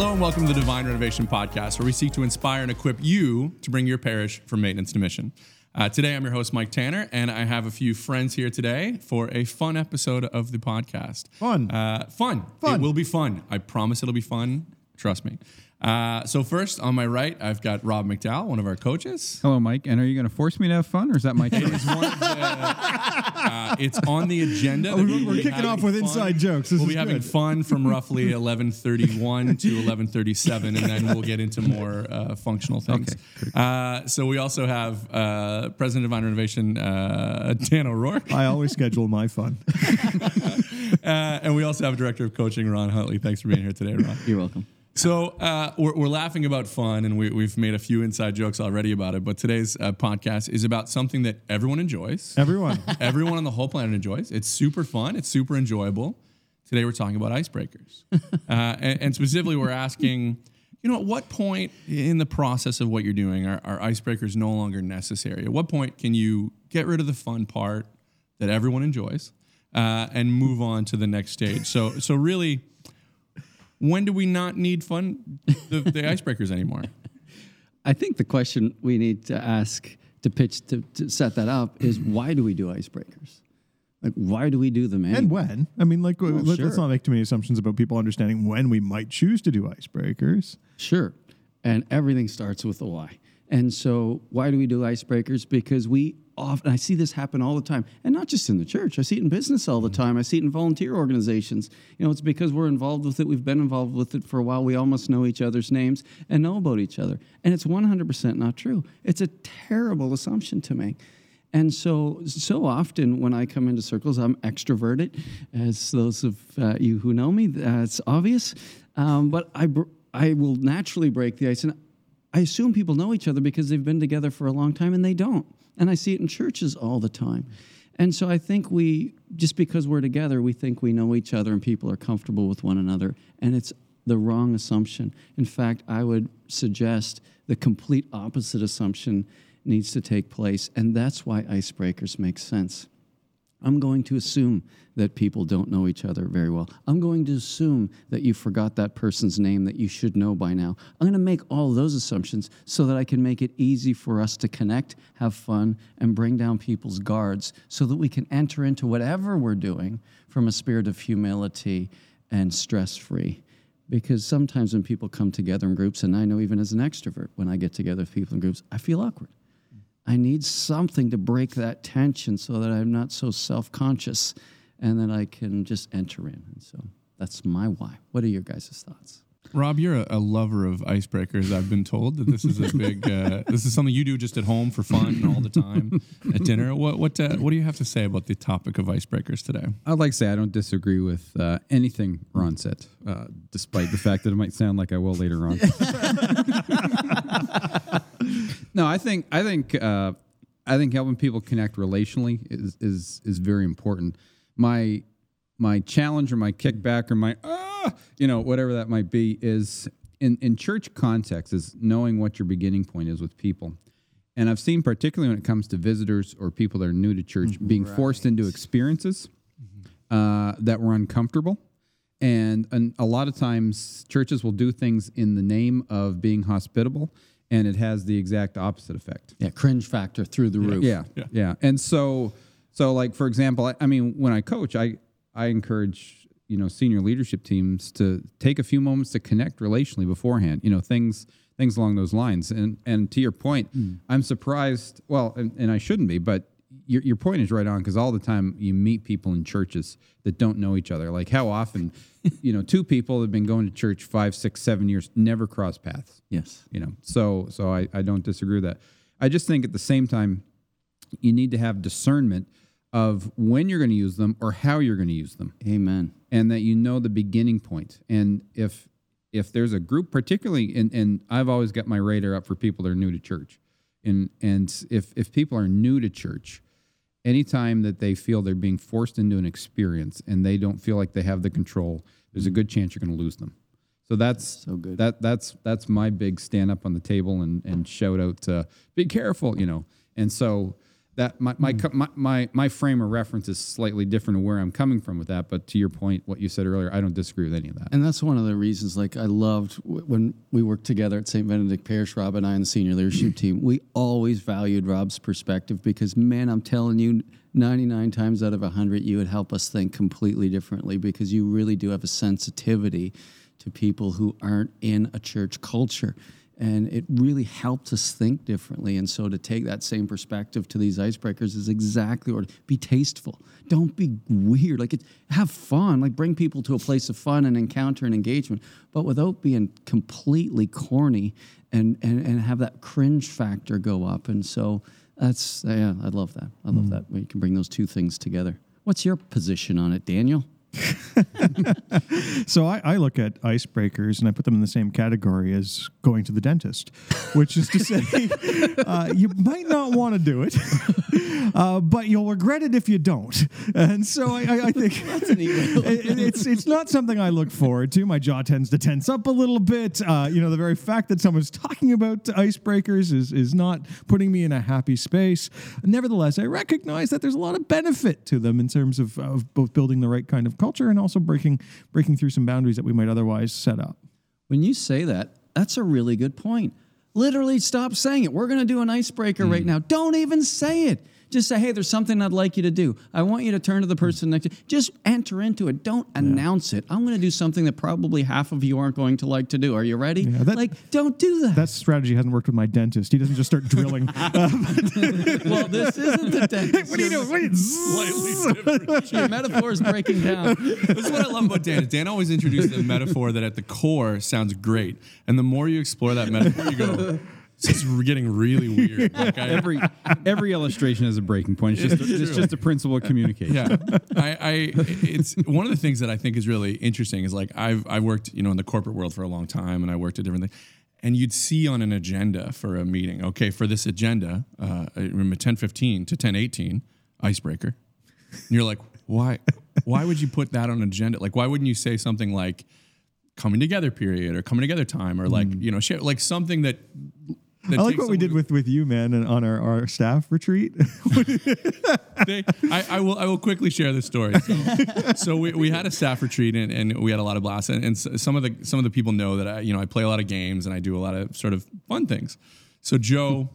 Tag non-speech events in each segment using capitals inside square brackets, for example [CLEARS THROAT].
Hello and welcome to the Divine Renovation Podcast, where we seek to inspire and equip you to bring your parish from maintenance to mission. Uh, today, I'm your host, Mike Tanner, and I have a few friends here today for a fun episode of the podcast. Fun. Uh, fun. Fun. It will be fun. I promise it'll be fun. Trust me. Uh, so, first, on my right, I've got Rob McDowell, one of our coaches. Hello, Mike. And are you going to force me to have fun, or is that my choice? It's, one of the- uh, it's on the agenda. that we're- we will we're kicking off with fun. inside jokes. This we'll be is having fun from [LAUGHS] roughly 11:31 to 11:37, and then we'll get into more uh, functional things. Uh, so we also have uh, President of Divine Renovation, uh, Dan O'Rourke, I always schedule my fun. [LAUGHS] uh, and we also have Director of Coaching Ron Huntley. Thanks for being here today, Ron. You're welcome. So uh, we're, we're laughing about fun, and we, we've made a few inside jokes already about it. But today's uh, podcast is about something that everyone enjoys. Everyone. [LAUGHS] Everyone on the whole planet enjoys. It's super fun. It's super enjoyable. Today we're talking about icebreakers, [LAUGHS] uh, and, and specifically we're asking, you know, at what point in the process of what you're doing are, are icebreakers no longer necessary? At what point can you get rid of the fun part that everyone enjoys uh, and move on to the next stage? So, so really, when do we not need fun the, the icebreakers anymore? I think the question we need to ask to pitch to, to set that up is [CLEARS THROAT] why do we do icebreakers? Like, why do we do them? and when? I mean, like, let, us sure. not make too many assumptions about people understanding when we might choose to do icebreakers. Sure. And everything starts with the why. And so, why do we do icebreakers? Because we often, I see this happen all the time, and not just in the church. I see it in business all the time. I see it in volunteer organizations. You know, it's because we're involved with it. We've been involved with it for a while. We almost know each other's names and know about each other. And it's 100% not true. It's a terrible assumption to make. And so, so often when I come into circles, I'm extroverted, as those of uh, you who know me, that's obvious. Um, but I, br- I will naturally break the ice, and I assume people know each other because they've been together for a long time, and they don't. And I see it in churches all the time. And so I think we, just because we're together, we think we know each other and people are comfortable with one another. And it's the wrong assumption. In fact, I would suggest the complete opposite assumption needs to take place. And that's why icebreakers make sense. I'm going to assume that people don't know each other very well. I'm going to assume that you forgot that person's name that you should know by now. I'm going to make all those assumptions so that I can make it easy for us to connect, have fun, and bring down people's guards so that we can enter into whatever we're doing from a spirit of humility and stress free. Because sometimes when people come together in groups, and I know even as an extrovert, when I get together with people in groups, I feel awkward. I need something to break that tension so that I'm not so self conscious and that I can just enter in. And so that's my why. What are your guys' thoughts? Rob, you're a, a lover of icebreakers. I've been told that this is a big. [LAUGHS] Uh, this is something you do just at home for fun all the time at dinner. What what uh, what do you have to say about the topic of icebreakers today? I'd like to say I don't disagree with uh, anything Ron said, uh, despite the fact that it might sound like I will later on. [LAUGHS] no, I think I think uh, I think helping people connect relationally is is is very important. My my challenge or my kickback or my ah, you know whatever that might be is in in church context is knowing what your beginning point is with people. And I've seen particularly when it comes to visitors or people that are new to church being forced into experiences uh, that were uncomfortable. And, and a lot of times, churches will do things in the name of being hospitable, and it has the exact opposite effect. Yeah, cringe factor through the roof. Yeah, yeah, yeah. And so, so like for example, I, I mean, when I coach, I I encourage you know senior leadership teams to take a few moments to connect relationally beforehand. You know things things along those lines. And and to your point, mm. I'm surprised. Well, and, and I shouldn't be, but your your point is right on because all the time you meet people in churches that don't know each other. Like how often, [LAUGHS] you know, two people have been going to church five, six, seven years, never cross paths Yes. you know so so I, I don't disagree with that i just think at the same time you need to have discernment of when you're going to use them or how you're going to use them Amen. and that you know the beginning point. and if if there's a group particularly and, and i've always got my radar up for people that are new to church and and if if people are new to church anytime that they feel they're being forced into an experience and they don't feel like they have the control there's a mm. good chance you're going to lose them. So that's So good. that that's that's my big stand up on the table and and shout out to be careful you know? And so that my my, hmm. co- my my my frame of reference is slightly different to where I'm coming from with that. But to your point, what you said earlier, I don't disagree with any of that. And that's one of the reasons, like, I loved w- when we worked together at St. Benedict Parish, Rob and I, and the senior leadership team. We always valued Rob's perspective because, man, I'm telling you, 99 times out of 100, you would help us think completely differently because you really do have a sensitivity to people who aren't in a church culture. And it really helped us think differently. And so to take that same perspective to these icebreakers is exactly what be tasteful. Don't be weird. Like it, have fun. Like bring people to a place of fun and encounter and engagement, but without being completely corny and and, and have that cringe factor go up. And so that's yeah, I love that. I love hmm. that when you can bring those two things together. What's your position on it, Daniel? [LAUGHS] [LAUGHS] So I, I look at icebreakers and I put them in the same category as going to the dentist, which is to [LAUGHS] say, uh, you might not want to do it, [LAUGHS] uh, but you'll regret it if you don't. And so I, I, I think [LAUGHS] it- it's it's not something I look forward to. My jaw tends to tense up a little bit. Uh, you know, the very fact that someone's talking about icebreakers is is not putting me in a happy space. Nevertheless, I recognize that there's a lot of benefit to them in terms of, of both building the right kind of culture and also breaking breaking through some boundaries that we might otherwise set up. When you say that, that's a really good point. Literally stop saying it. We're going to do an icebreaker right hmm. now. Don't even say it. Just say, hey, there's something I'd like you to do. I want you to turn to the person next to you. Just enter into it. Don't announce it. I'm going to do something that probably half of you aren't going to like to do. Are you ready? that- like, don't do that. That strategy hasn't worked with my dentist. He doesn't just start drilling. [LAUGHS] [LAUGHS] Um, well, this isn't the dentist. [LAUGHS] what are you doing? Wait, are you- Slightly different. Your metaphor is breaking down. This is what I love about Dan. is Dan always introduces a metaphor that at the core sounds great, and the more you explore that metaphor, you go, [LAUGHS] "This is getting really weird." [LAUGHS] Like I, Every every illustration has a breaking point. It's just a, it's just a principle of communication. yeah, I, I, it's one of the things that I think is really interesting is like I've I've worked you know in the corporate world for a long time, and I worked at different things. And you'd see on an agenda for a meeting, okay, for this agenda, uh, I remember ten fifteen to ten eighteen, icebreaker. And you're like, why? Why would you put that on an agenda? Like, why wouldn't you say something like coming together period or coming together time or like you know share, like something that. I like what we did with, with you, man, and on our, our staff retreat. [LAUGHS] they, I, I will I will quickly share this story. So, [LAUGHS] so we, we had a staff retreat and, and we had a lot of blasts and, and some of the some of the people know that I you know I play a lot of games and I do a lot of sort of fun things. So Joe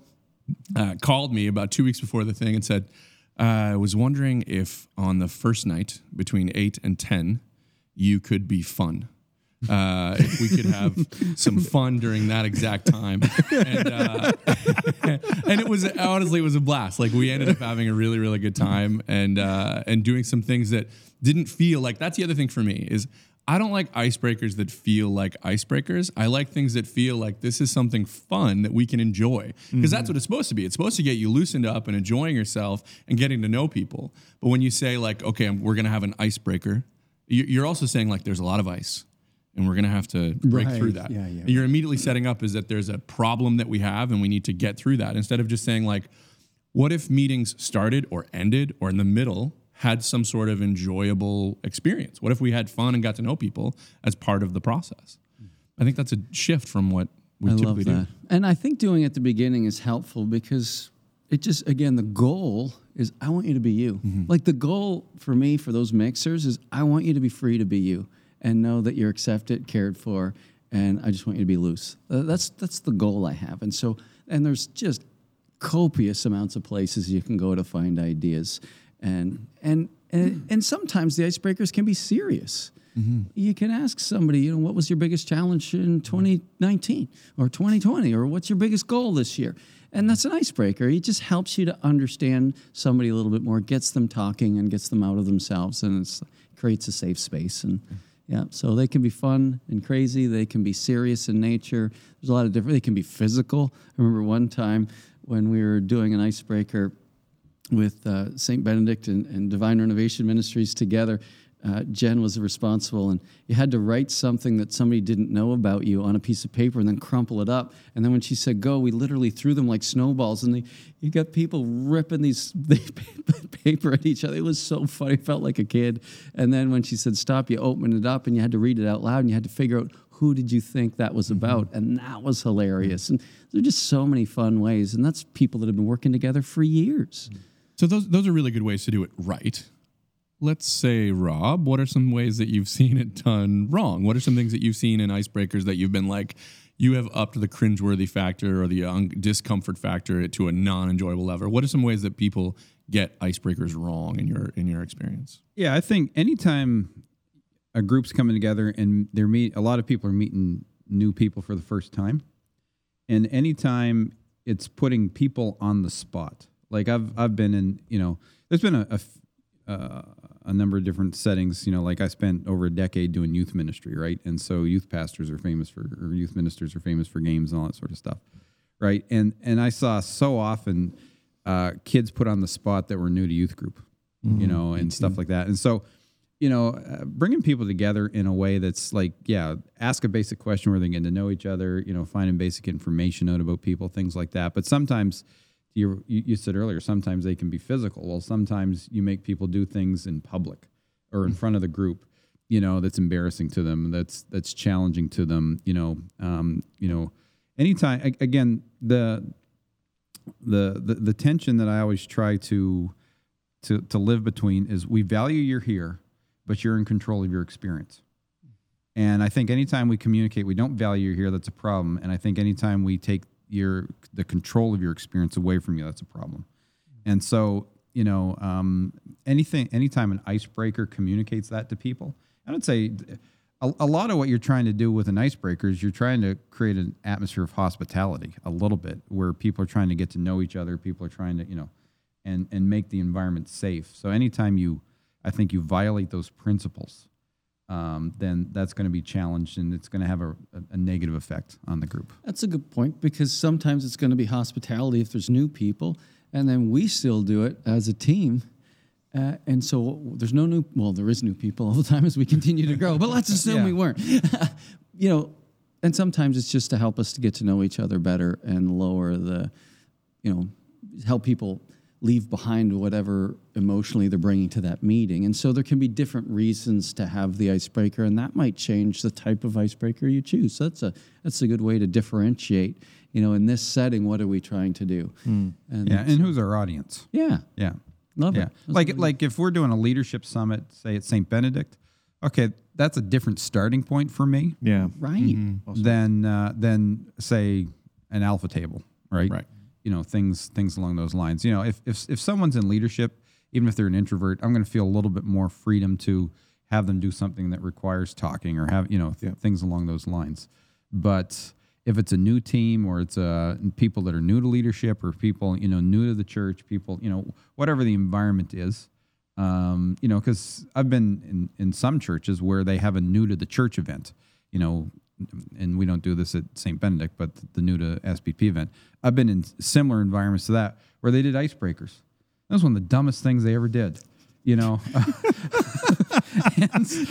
uh, called me about two weeks before the thing and said, uh, "I was wondering if on the first night between eight and ten, you could be fun." Uh, if we could have some fun during that exact time, and uh, [LAUGHS] and it was honestly it was a blast. Like we ended up having a really really good time and uh, and doing some things that didn't feel like. That's the other thing for me is I don't like icebreakers that feel like icebreakers. I like things that feel like this is something fun that we can enjoy because that's what it's supposed to be. It's supposed to get you loosened up and enjoying yourself and getting to know people. But when you say like, okay, we're gonna have an icebreaker, you're also saying like there's a lot of ice and we're going to have to break Right. through that. Yeah, yeah. You're immediately setting up is that there's a problem that we have and we need to get through that instead of just saying like, what if meetings started or ended or in the middle had some sort of enjoyable experience? What if we had fun and got to know people as part of the process? I think that's a shift from what we I typically love that. And I think doing it at the beginning is helpful because it just again the goal is I want you to be you. Mm-hmm. Like the goal for me for those mixers is I want you to be free to be you and know that you're accepted, cared for, and I just want you to be loose. Uh, that's that's the goal I have. And so and there's just copious amounts of places you can go to find ideas. And and and, and sometimes the icebreakers can be serious. You can ask somebody you know what was your biggest challenge in 2019 or 2020 or what's your biggest goal this year? And that's an icebreaker. It just helps you to understand somebody a little bit more gets them talking and gets them out of themselves and it's creates a safe space. And yeah so they can be fun and crazy they can be serious in nature there's a lot of different they can be physical i remember one time when we were doing an icebreaker with uh, St. Benedict and, and Divine Renovation Ministries together. Uh, Jen was responsible, and you had to write something that somebody didn't know about you on a piece of paper and then crumple it up. And then when she said go, we literally threw them like snowballs, and they, you got people ripping these [LAUGHS] paper at each other. It was so funny. I felt like a kid. And then when she said stop, you opened it up and you had to read it out loud, and you had to figure out who did you think that was about, and that was hilarious. And there are just so many fun ways, and that's people that have been working together for years. So those those are really good ways to do it right. Let's say, Rob, what are some ways that you've [LAUGHS] seen it done wrong? What are some things that you've seen in icebreakers that you've been like, you have upped the cringeworthy factor or the un- discomfort factor to a non-enjoyable level? What are some ways that people get icebreakers wrong in your in your experience? Yeah, I think anytime a group's coming together and they're meet, a lot of people are meeting new people for the first time, and anytime it's putting people on the spot. Like I've I've been in, you know, there's been a a, uh, a number of different settings. You know, like I spent over a decade doing youth ministry, right? And so youth pastors are famous for, or youth ministers are famous for games and all that sort of stuff, right? And and I saw so often uh, kids put on the spot that were new to youth group, you know, and stuff like that. And so, you know, uh, bringing people together in a way that's like, yeah, ask a basic question where they get to know each other, you know, finding basic information out about people, things like that. But sometimes, you you said earlier, sometimes they can be physical. Well, sometimes you make people do things in public or in front of the group, you know, that's embarrassing to them, that's that's challenging to them, you know, um, you know, anytime again the the, the the tension that I always try to to to live between is we value you're here, but you're in control of your experience. And I think anytime we communicate, we don't value you here, that's a problem. And I think anytime we take your the control of your experience away from you, that's a problem. And so, you know, um, anything, anytime an icebreaker communicates that to people, I would say a, a lot of what you're trying to do with an icebreaker is you're trying to create an atmosphere of hospitality a little bit where people are trying to get to know each other. People are trying to, you know, and, and make the environment safe. So anytime you, I think you violate those principles, um, then that's going to be challenged and it's going to have a, a, negative effect on the group. That's a good point because sometimes it's going to be hospitality if there's new people, and then we still do it as a team. Uh, and so there's no new, well, there is new people all the time as we continue to grow, but let's [LAUGHS] assume Yeah. we weren't. [LAUGHS] you know, and sometimes it's just to help us to get to know each other better and lower the, you know, help people leave behind whatever emotionally they're bringing to that meeting. And so there can be different reasons to have the icebreaker, and that might change the type of icebreaker you choose. So that's a that's a good way to differentiate. You know, in this setting, what are we trying to do? Hmm. And Yeah. And who's our audience? yeah, Yeah. love yeah. it. That's Like like if we're doing a leadership summit, say at St. Benedict, okay, that's a different starting point for me Yeah. right. Mm-hmm. Mm-hmm. than uh, than say an alpha table, right? Right. You know, things things along those lines. You know, if if if someone's in leadership, even if they're an introvert, I'm going to feel a little bit more freedom to have them do something that requires talking or have you know th- things along those lines. But if it's a new team or it's uh, people that are new to leadership or people you know new to the church, people you know whatever the environment is, um, you know, because I've been in, in some churches where they have a new to the church event, you know, and we don't do this at St. Benedict, but the new to SBP event. I've been in similar environments to that where they did icebreakers. That was one of the dumbest things they ever did, you know. [LAUGHS]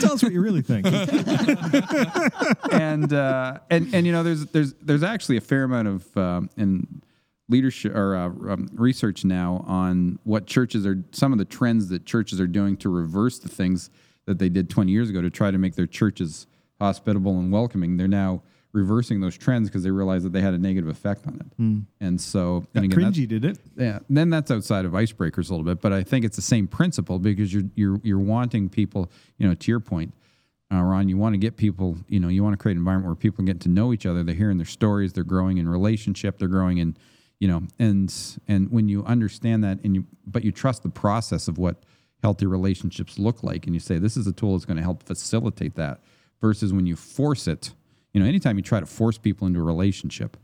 Tell us what you really think. [LAUGHS] and uh, and and you know, there's there's there's actually a fair amount of um, in leadership or uh, um, research now on what churches are some of the trends that churches are doing to reverse the things that they did 20 years ago to try to make their churches hospitable and welcoming. They're now reversing those trends because they realize that they had a negative effect on it. And so, and again, Cringy did it. yeah, then that's outside of icebreakers a little bit, but I think it's the same principle because you're you're you're wanting people, you know, to your point, uh, Ron, you want to get people, you know, you want to create an environment where people get to know each other. They're hearing their stories. They're growing in relationship. They're growing in, you know, and and when you understand that, and you but you trust the process of what healthy relationships look like, and you say this is a tool that's going to help facilitate that, versus when you force it. You know, anytime you try to force people into a relationship,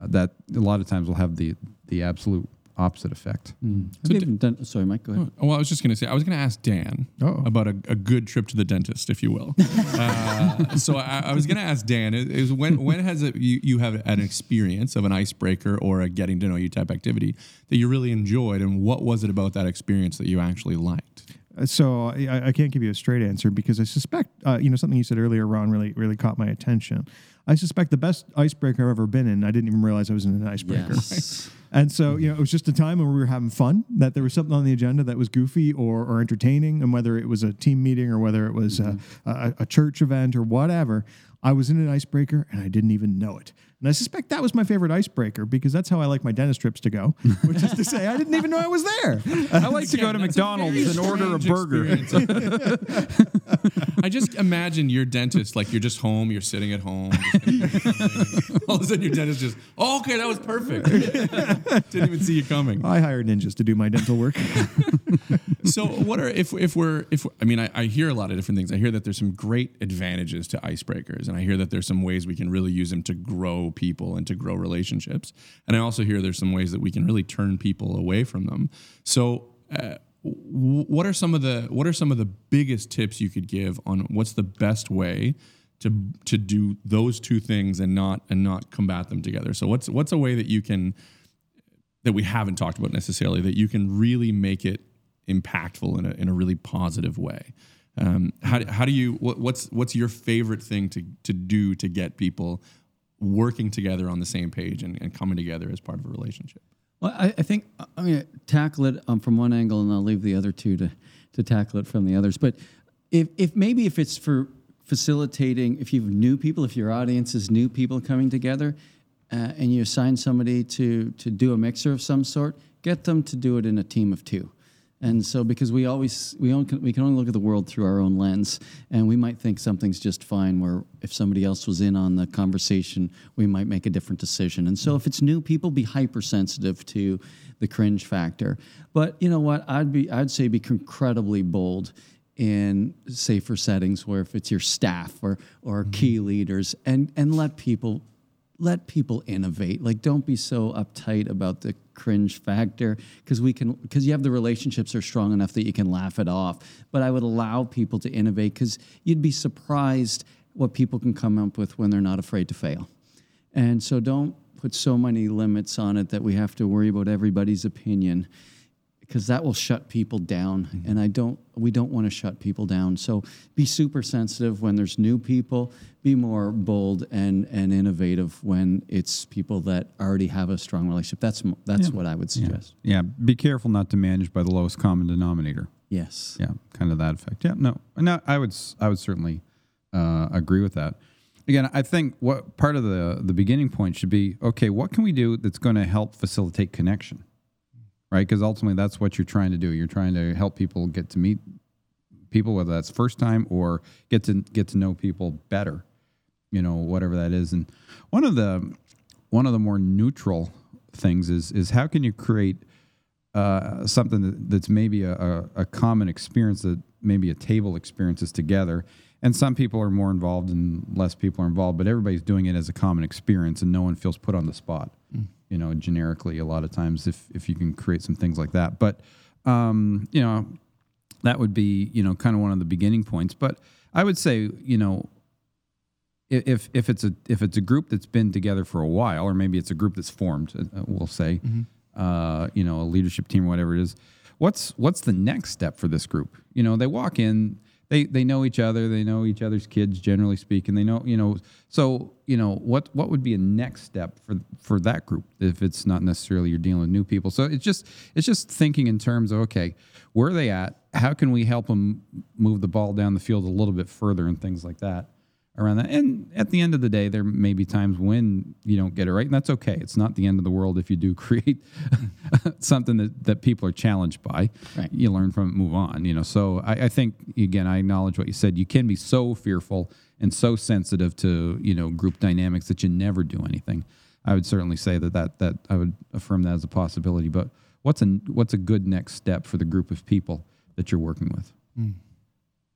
uh, that a lot of times will have the the absolute opposite effect. Have you even done, sorry, Mike, go ahead. Well, I was just going to say, I was going to ask Dan Uh-oh. about a, a good trip to the dentist, if you will. [LAUGHS] uh, so I, I was going to ask Dan, is, is when when has it, you, you have an experience of an icebreaker or a getting to know you type activity that you really enjoyed, and what was it about that experience that you actually liked? So I, I can't give you a straight answer because I suspect, uh, you know, something you said earlier, Ron, really, really caught my attention. I suspect the best icebreaker I've ever been in, I didn't even realize I was in an icebreaker. Yes. And so, you know, it was just a time when we were having fun, that there was something on the agenda that was goofy or, or entertaining, and whether it was a team meeting or whether it was mm-hmm. a, a, a church event or whatever, I was in an icebreaker and I didn't even know it. And I suspect that was my favorite icebreaker because that's how I like my dentist trips to go, which is to say, I didn't even know I was there. [LAUGHS] I like to go to McDonald's and order a burger. [LAUGHS] I just imagine your dentist, like you're just home, you're sitting at home. Just kinda doing something. All of a sudden, your dentist just, oh, okay, that was perfect. [LAUGHS] Didn't even see you coming. I hired ninjas to do my dental work. [LAUGHS] So, what are if if we're if I mean, I, I hear a lot of different things. I hear that there's some great advantages to icebreakers, and I hear that there's some ways we can really use them to grow people and to grow relationships. And I also hear there's some ways that we can really turn people away from them. So. Uh, what are some of the what are some of the biggest tips you could give on what's the best way to to do those two things and not and not combat them together? So what's what's a way that you can that we haven't talked about necessarily that you can really make it impactful in a, in a really positive way um, how, how do you what, what's what's your favorite thing to, to do to get people working together on the same page and, and coming together as part of a relationship Well, I, I think I'm going to tackle it um, from one angle, and I'll leave the other two to, to tackle it from the others. But if, if maybe if it's for facilitating, if you've new people, if your audience is new people coming together, uh, and you assign somebody to to do a mixer of some sort, get them to do it in a team of two. And so, because we always we only, we can only look at the world through our own lens, and we might think something's just fine. Where if somebody else was in on the conversation, we might make a different decision. And so, if it's new people, be hypersensitive to the cringe factor. But you know what? I'd be I'd say be incredibly bold in safer settings, where if it's your staff or or mm-hmm. key leaders, and and let people let people innovate. Like, don't be so uptight about the cringe factor because we can because you have the relationships are strong enough that you can laugh it off. But I would allow people to innovate because you'd be surprised what people can come up with when they're not afraid to fail. And so, don't put so many limits on it that we have to worry about everybody's opinion because that will shut people down and i don't we don't want to shut people down so be super sensitive when there's new people be more bold and and innovative when it's people that already have a strong relationship that's that's what i would suggest Yeah, be careful not to manage by the lowest common denominator. yes Yeah, kind of that effect. Yeah, no, no, I would, I would certainly uh, agree with that. Again, I think what part of the the beginning point should be okay. What can we do that's going to help facilitate connection, right? Because ultimately, that's what you're trying to do. You're trying to help people get to meet people, whether that's first time or get to get to know people better. You know, whatever that is. And one of the one of the more neutral things is is how can you create uh, something that, that's maybe a, a, a common experience that maybe a table experiences together. And some people are more involved and less people are involved, but everybody's doing it as a common experience and no one feels put on the spot, you know, generically a lot of times if, if you can create some things like that. But, um, you know, that would be, you know, kind of one of the beginning points. But I would say, you know, if if it's a if it's a group that's been together for a while, or maybe it's a group that's formed, uh, we'll say, uh, you know, a leadership team or whatever it is, what's what's the next step for this group? You know, they walk in, they they know each other, they know each other's kids, generally speaking, they know, you know, so you know what what would be a next step for for that group if it's not necessarily you're dealing with new people. So it's just it's just thinking in terms of okay, where are they at? How can we help them move the ball down the field a little bit further and things like that around that. And at the end of the day, there may be times when you don't get it right, and that's okay. It's not the end of the world if you do [LAUGHS] create something that, that people are challenged by. Right. You learn from it, move on. You know, so I, I think again, I acknowledge what you said. You can be so fearful and so sensitive to you know group dynamics that you never do anything. I would certainly say that that that I would affirm that as a possibility. But what's a what's a good next step for the group of people that you're working with? Hmm.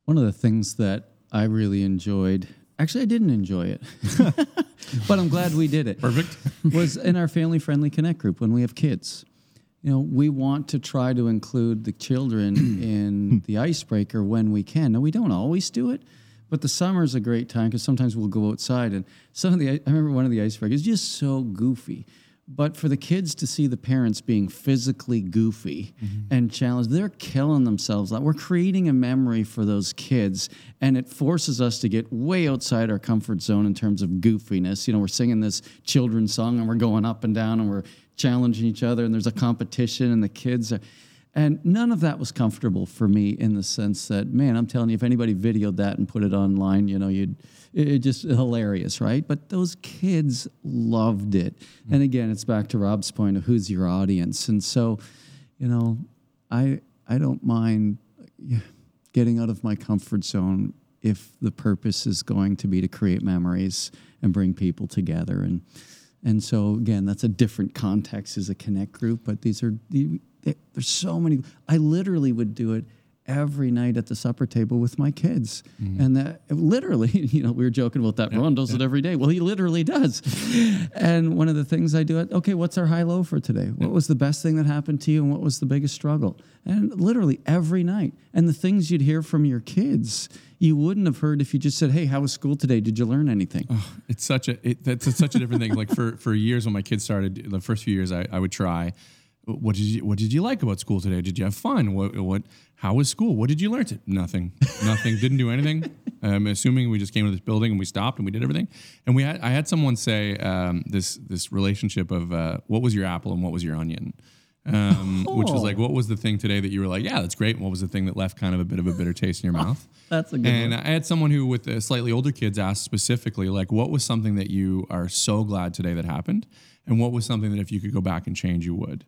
One of the things that I really enjoyed, actually, I didn't enjoy it, [LAUGHS] but I'm glad we did it. Perfect. [LAUGHS] was in our family friendly connect group when we have kids. You know, we want to try to include the children [CLEARS THROAT] in the icebreaker when we can. Now, we don't always do it, but the summer is a great time because sometimes we'll go outside and some of the, I remember one of the icebreakers just so goofy. But for the kids to see the parents being physically goofy mm-hmm. and challenged, they're killing themselves. We're creating a memory for those kids, and it forces us to get way outside our comfort zone in terms of goofiness. You know, we're singing this children's song and we're going up and down and we're challenging each other and there's a competition and the kids are. And none of that was comfortable for me in the sense that, man, I'm telling you, if anybody videoed that and put it online, you know, you'd it, just hilarious, right? But those kids loved it. Hmm. And again, it's back to Rob's point of who's your audience. And so, you know, I I don't mind getting out of my comfort zone if the purpose is going to be to create memories and bring people together and and so again that's a different context as a connect group but these are the- there's so many i literally would do it every night at the supper table with my kids. Mm-hmm. And that literally [LAUGHS] you know we were joking about that. Ron does it every day. Well he literally does. And one of the things i do it, okay what's our high low for today? What was the best thing that happened to you and what was the biggest struggle? And literally every night. And the things you'd hear from your kids you wouldn't have heard if you just said hey how was school today? Did you learn anything? It's such a it, that's such a different thing. Like for for years when my kids started, the first few years I, I would try. What did you What did you like about school today? Did you have fun? What What How was school? What did you learn? To nothing. Nothing. [LAUGHS] Didn't do anything. I'm assuming we just came to this building and we stopped and we did everything. And we had I had someone say um, this this relationship of uh, what was your apple and what was your onion. Um, Which was Oh. like, what was the thing today that you were like, yeah, that's great. And what was the thing that left kind of a bit of a bitter taste in your mouth? that's a good And one I had someone who, with uh, slightly older kids, asked specifically, like, what was something that you are so glad today that happened? And what was something that if you could go back and change, you would?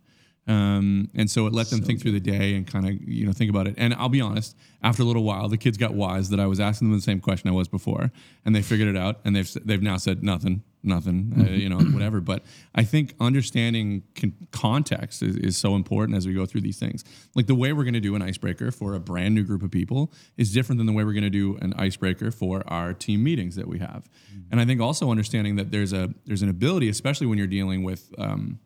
Um, and so it let them think through the day and kind of, you know, think about it. And I'll be honest, after a little while, the kids got wise that I was asking them the same question I was before, and they figured it out. And they've they've now said nothing, nothing, uh, you know, whatever. But I think understanding con- context is, is so important as we go through these things. Like the way we're going to do an icebreaker for a brand new group of people is different than the way we're going to do an icebreaker for our team meetings that we have. And I think also understanding that there's a there's an ability, especially when you're dealing with um,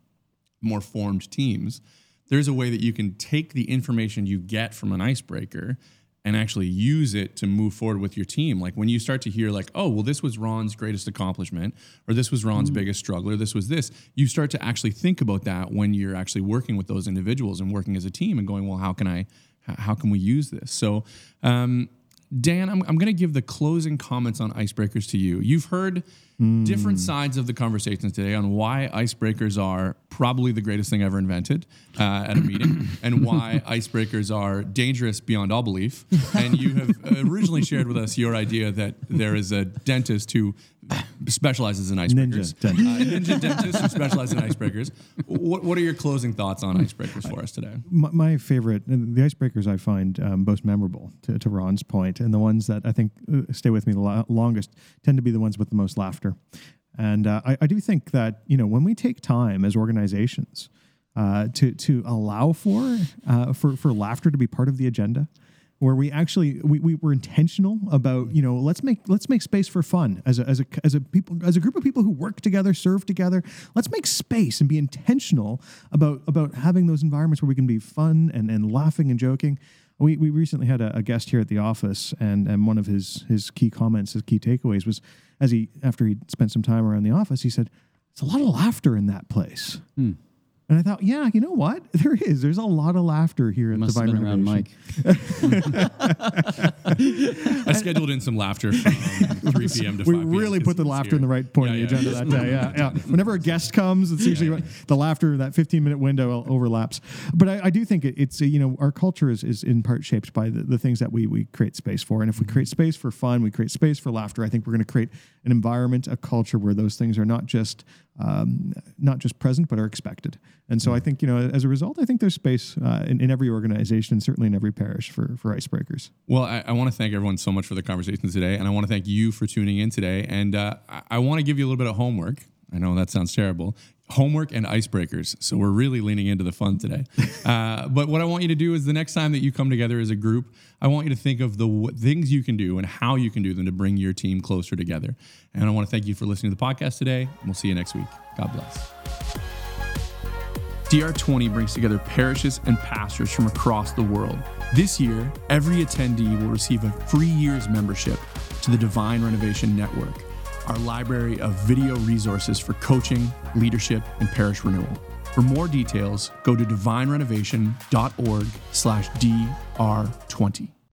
more formed teams, there's a way that you can take the information you get from an icebreaker and actually use it to move forward with your team. Like when you start to hear like, oh, well, this was Ron's greatest accomplishment, or this was Ron's biggest struggle, or this was this, you start to actually think about that when you're actually working with those individuals and working as a team and going, well, how can I, how can we use this? So, um, Dan, I'm, I'm going to give the closing comments on icebreakers to you. You've heard different sides of the conversations today on why icebreakers are probably the greatest thing ever invented uh, at a meeting [COUGHS] and why icebreakers are dangerous beyond all belief. And you have [LAUGHS] originally shared with us your idea that there is a dentist who [LAUGHS] specializes in icebreakers. Ninja dentist. Uh, ninja dentist who specializes in icebreakers. What, what are your closing thoughts on icebreakers for us today? my, my favorite, and the icebreakers I find um, most memorable, to, to Ron's point, and the ones that I think uh, stay with me the lo- longest tend to be the ones with the most laughter. And uh, I, I do think that you know when we take time as organizations uh, to to allow for uh, for for laughter to be part of the agenda, where we actually we, we were intentional about you know let's make let's make space for fun as a, as a as a people as a group of people who work together serve together. Let's make space and be intentional about about having those environments where we can be fun and, and laughing and joking. We, we recently had a, a guest here at the office and, and one of his his key comments his key takeaways was as he after he spent some time around the office he said it's a lot of laughter in that place hmm. And I thought, yeah, you know what? [LAUGHS] There is. There's a lot of laughter here at must have Divine been around mike [LAUGHS] I scheduled in some laughter from [LAUGHS] 3 p.m. to 5 We really put the laughter here. in the right point Yeah, of the yeah. agenda that day. Yeah, yeah. Whenever a guest comes, it's usually the laughter that 15 minute window overlaps. But I, I do think it, it's you know our culture is, is in part shaped by the, the things that we we create space for, and if we create space for fun, we create space for laughter. I think we're going to create an environment, a culture where those things are not just um, not just present but are expected. And so I think you know as a result, I think there's space uh, in, in every organization, certainly in every parish for for icebreakers. Well, I, I want to thank everyone so much for the conversation today, and I want to thank you for tuning in today. And uh, I, I want to give you a little bit of homework. I know that sounds terrible. Homework and icebreakers. So we're really leaning into the fun today. [LAUGHS] Uh, but what I want you to do is the next time that you come together as a group, I want you to think of the w- things you can do and how you can do them to bring your team closer together. And I want to thank you for listening to the podcast today. And we'll see you next week. God bless. DR20 brings together parishes and pastors from across the world. This year, every attendee will receive a free year's membership to the Divine Renovation Network, our library of video resources for coaching, leadership, and parish renewal. For more details, go to divinerenovation.org slash DR20.